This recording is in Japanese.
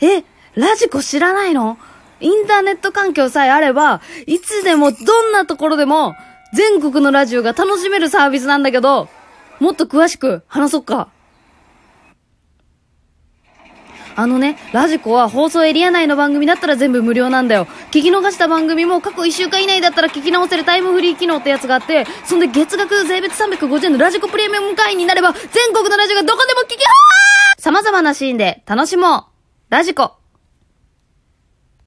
え、ラジコ知らないの？インターネット環境さえあれば、いつでもどんなところでも、全国のラジオが楽しめるサービスなんだけど、もっと詳しく話そっか。あのね、ラジコは放送エリア内の番組だったら全部無料なんだよ。聞き逃した番組も過去1週間以内だったら聞き直せるタイムフリー機能ってやつがあって、そんで月額税別350円のラジコプレミアム会員になれば、全国のラジオがどこでも聞け様々なシーンで楽しもう。ラジコ。